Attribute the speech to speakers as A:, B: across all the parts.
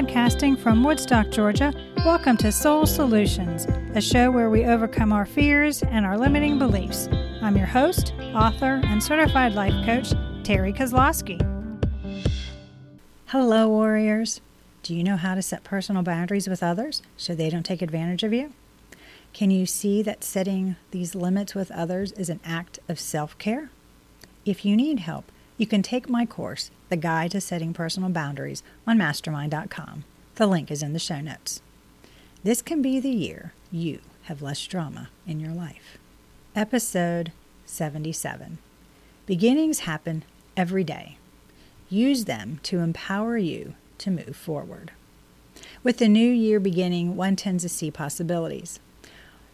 A: Podcasting from Woodstock, Georgia, welcome to Soul Solutions, a show where we overcome our fears and our limiting beliefs. I'm your host, author, and certified life coach, Terry Kozlowski. Hello, warriors. Do you know how to set personal boundaries with others so they don't take advantage of you? Can you see that setting these limits with others is an act of self care? If you need help, you can take my course, The Guide to Setting Personal Boundaries, on mastermind.com. The link is in the show notes. This can be the year you have less drama in your life. Episode 77 Beginnings happen every day. Use them to empower you to move forward. With the new year beginning, one tends to see possibilities.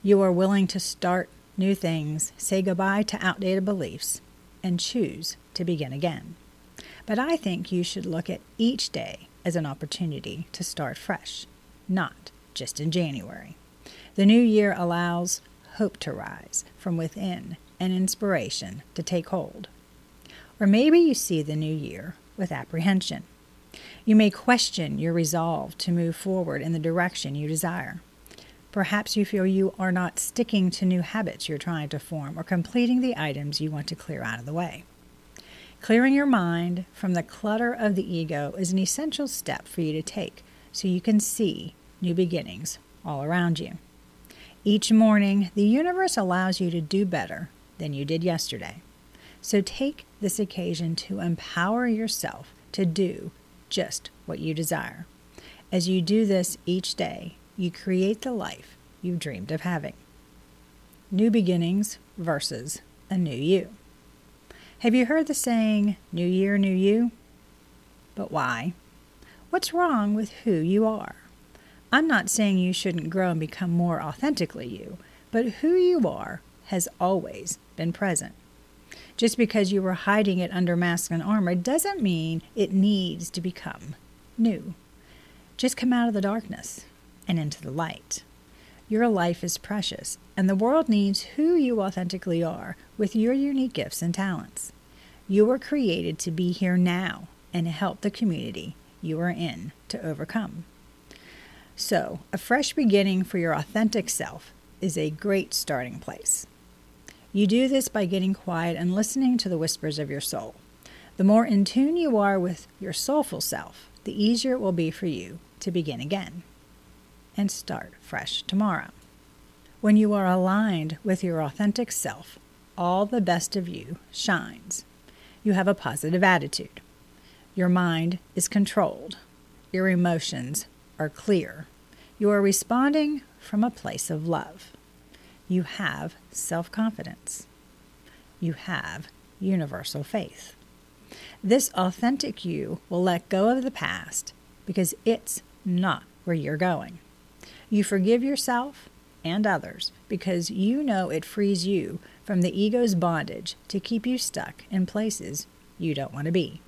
A: You are willing to start new things, say goodbye to outdated beliefs, and choose to begin again. But I think you should look at each day as an opportunity to start fresh, not just in January. The new year allows hope to rise from within and inspiration to take hold. Or maybe you see the new year with apprehension. You may question your resolve to move forward in the direction you desire. Perhaps you feel you are not sticking to new habits you're trying to form or completing the items you want to clear out of the way. Clearing your mind from the clutter of the ego is an essential step for you to take so you can see new beginnings all around you. Each morning, the universe allows you to do better than you did yesterday. So take this occasion to empower yourself to do just what you desire. As you do this each day, you create the life you dreamed of having. New beginnings versus a new you. Have you heard the saying, New Year, New You? But why? What's wrong with who you are? I'm not saying you shouldn't grow and become more authentically you, but who you are has always been present. Just because you were hiding it under mask and armor doesn't mean it needs to become new. Just come out of the darkness and into the light. Your life is precious, and the world needs who you authentically are with your unique gifts and talents. You were created to be here now and help the community you are in to overcome. So, a fresh beginning for your authentic self is a great starting place. You do this by getting quiet and listening to the whispers of your soul. The more in tune you are with your soulful self, the easier it will be for you to begin again and start fresh tomorrow. When you are aligned with your authentic self, all the best of you shines. You have a positive attitude. Your mind is controlled. Your emotions are clear. You are responding from a place of love. You have self confidence. You have universal faith. This authentic you will let go of the past because it's not where you're going. You forgive yourself and others because you know it frees you from the ego's bondage to keep you stuck in places you don't want to be.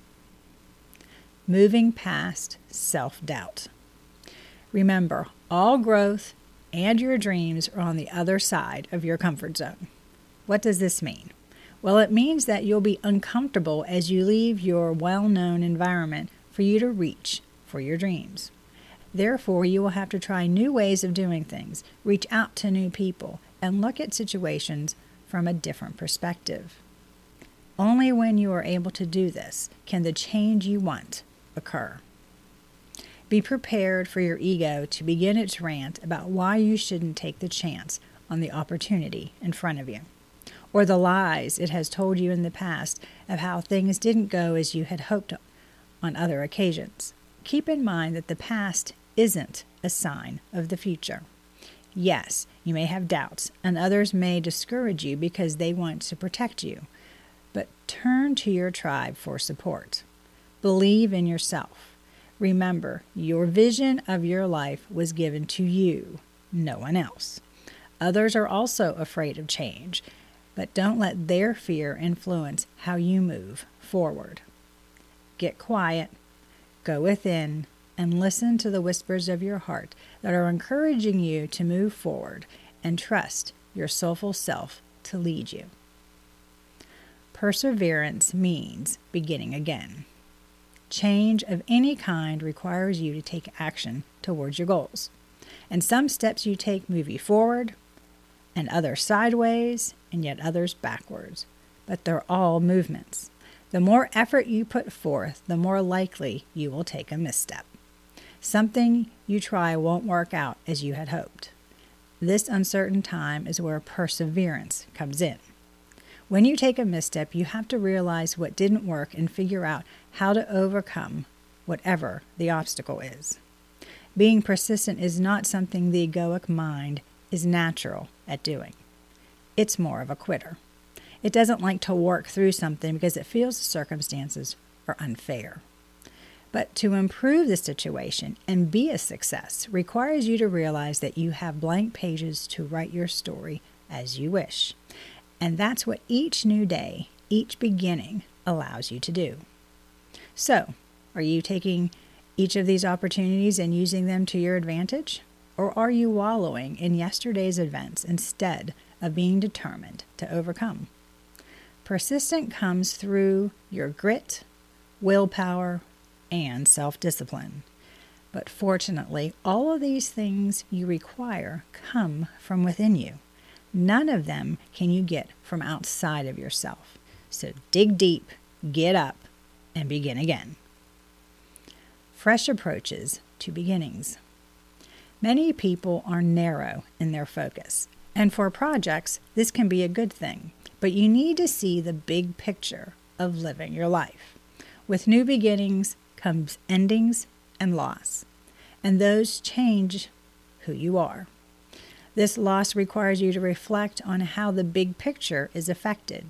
A: Moving past self doubt. Remember, all growth and your dreams are on the other side of your comfort zone. What does this mean? Well, it means that you'll be uncomfortable as you leave your well known environment for you to reach for your dreams. Therefore, you will have to try new ways of doing things, reach out to new people, and look at situations from a different perspective. Only when you are able to do this can the change you want occur. Be prepared for your ego to begin its rant about why you shouldn't take the chance on the opportunity in front of you, or the lies it has told you in the past of how things didn't go as you had hoped on other occasions. Keep in mind that the past isn't a sign of the future. Yes, you may have doubts, and others may discourage you because they want to protect you, but turn to your tribe for support. Believe in yourself. Remember, your vision of your life was given to you, no one else. Others are also afraid of change, but don't let their fear influence how you move forward. Get quiet, go within, and listen to the whispers of your heart that are encouraging you to move forward and trust your soulful self to lead you. Perseverance means beginning again. Change of any kind requires you to take action towards your goals. And some steps you take move you forward, and others sideways, and yet others backwards. But they're all movements. The more effort you put forth, the more likely you will take a misstep. Something you try won't work out as you had hoped. This uncertain time is where perseverance comes in. When you take a misstep, you have to realize what didn't work and figure out how to overcome whatever the obstacle is. Being persistent is not something the egoic mind is natural at doing. It's more of a quitter. It doesn't like to work through something because it feels the circumstances are unfair. But to improve the situation and be a success requires you to realize that you have blank pages to write your story as you wish. And that's what each new day, each beginning, allows you to do. So, are you taking each of these opportunities and using them to your advantage? Or are you wallowing in yesterday's events instead of being determined to overcome? Persistent comes through your grit, willpower, and self discipline. But fortunately, all of these things you require come from within you. None of them can you get from outside of yourself. So dig deep, get up, and begin again. Fresh approaches to beginnings. Many people are narrow in their focus, and for projects, this can be a good thing, but you need to see the big picture of living your life. With new beginnings, comes endings and loss, and those change who you are. This loss requires you to reflect on how the big picture is affected.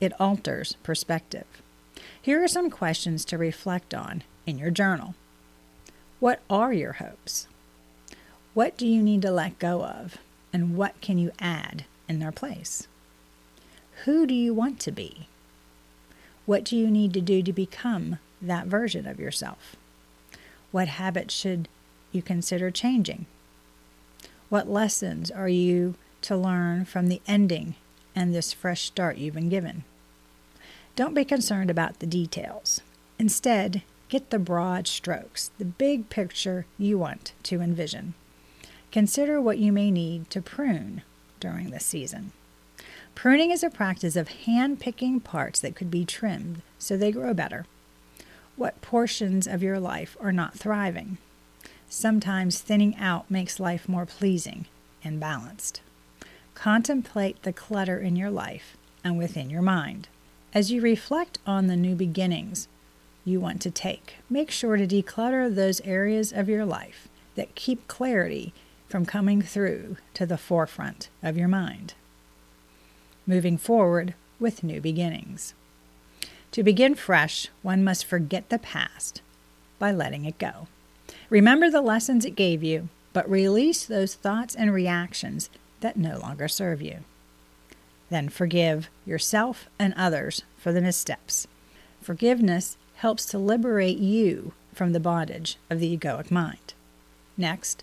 A: It alters perspective. Here are some questions to reflect on in your journal. What are your hopes? What do you need to let go of? And what can you add in their place? Who do you want to be? What do you need to do to become that version of yourself? What habits should you consider changing? What lessons are you to learn from the ending and this fresh start you've been given? Don't be concerned about the details. Instead, get the broad strokes, the big picture you want to envision. Consider what you may need to prune during this season. Pruning is a practice of hand picking parts that could be trimmed so they grow better what portions of your life are not thriving. Sometimes thinning out makes life more pleasing and balanced. Contemplate the clutter in your life and within your mind. As you reflect on the new beginnings you want to take, make sure to declutter those areas of your life that keep clarity from coming through to the forefront of your mind. Moving forward with new beginnings. To begin fresh, one must forget the past by letting it go. Remember the lessons it gave you, but release those thoughts and reactions that no longer serve you. Then forgive yourself and others for the missteps. Forgiveness helps to liberate you from the bondage of the egoic mind. Next,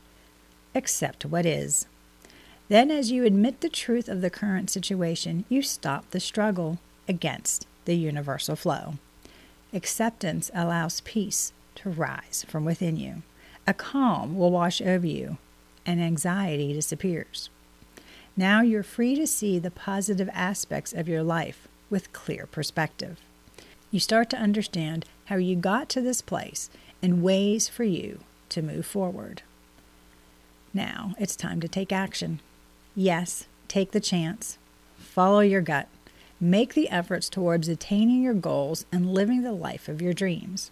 A: accept what is. Then, as you admit the truth of the current situation, you stop the struggle against the universal flow. Acceptance allows peace to rise from within you. A calm will wash over you, and anxiety disappears. Now you're free to see the positive aspects of your life with clear perspective. You start to understand how you got to this place and ways for you to move forward. Now it's time to take action. Yes, take the chance. Follow your gut. Make the efforts towards attaining your goals and living the life of your dreams.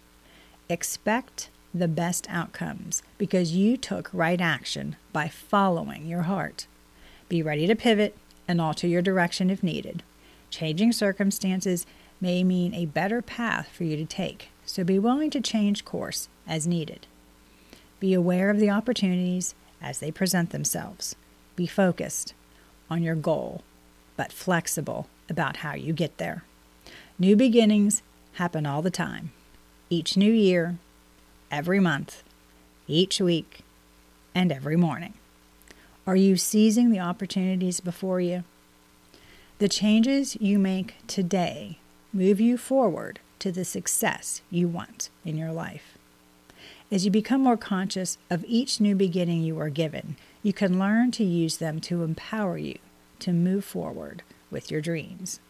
A: Expect the best outcomes because you took right action by following your heart. Be ready to pivot and alter your direction if needed. Changing circumstances may mean a better path for you to take, so be willing to change course as needed. Be aware of the opportunities as they present themselves. Be focused on your goal, but flexible about how you get there. New beginnings happen all the time, each new year, every month, each week, and every morning. Are you seizing the opportunities before you? The changes you make today move you forward to the success you want in your life. As you become more conscious of each new beginning you are given, you can learn to use them to empower you to move forward with your dreams.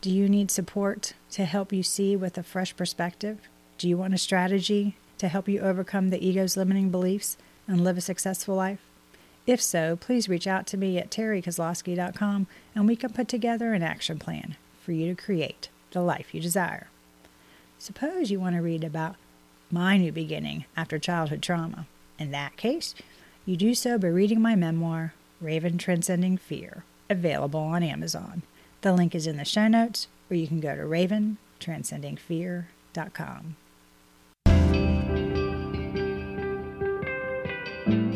A: Do you need support to help you see with a fresh perspective? Do you want a strategy to help you overcome the ego's limiting beliefs and live a successful life? If so, please reach out to me at terrykozlowski.com and we can put together an action plan for you to create the life you desire. Suppose you want to read about my new beginning after childhood trauma. In that case, you do so by reading my memoir, Raven Transcending Fear, available on Amazon. The link is in the show notes, or you can go to raventranscendingfear.com.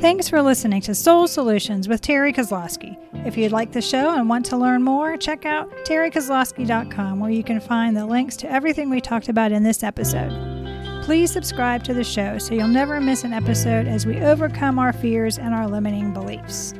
A: Thanks for listening to Soul Solutions with Terry Kozlowski. If you'd like the show and want to learn more, check out terrykozlowski.com where you can find the links to everything we talked about in this episode. Please subscribe to the show so you'll never miss an episode as we overcome our fears and our limiting beliefs.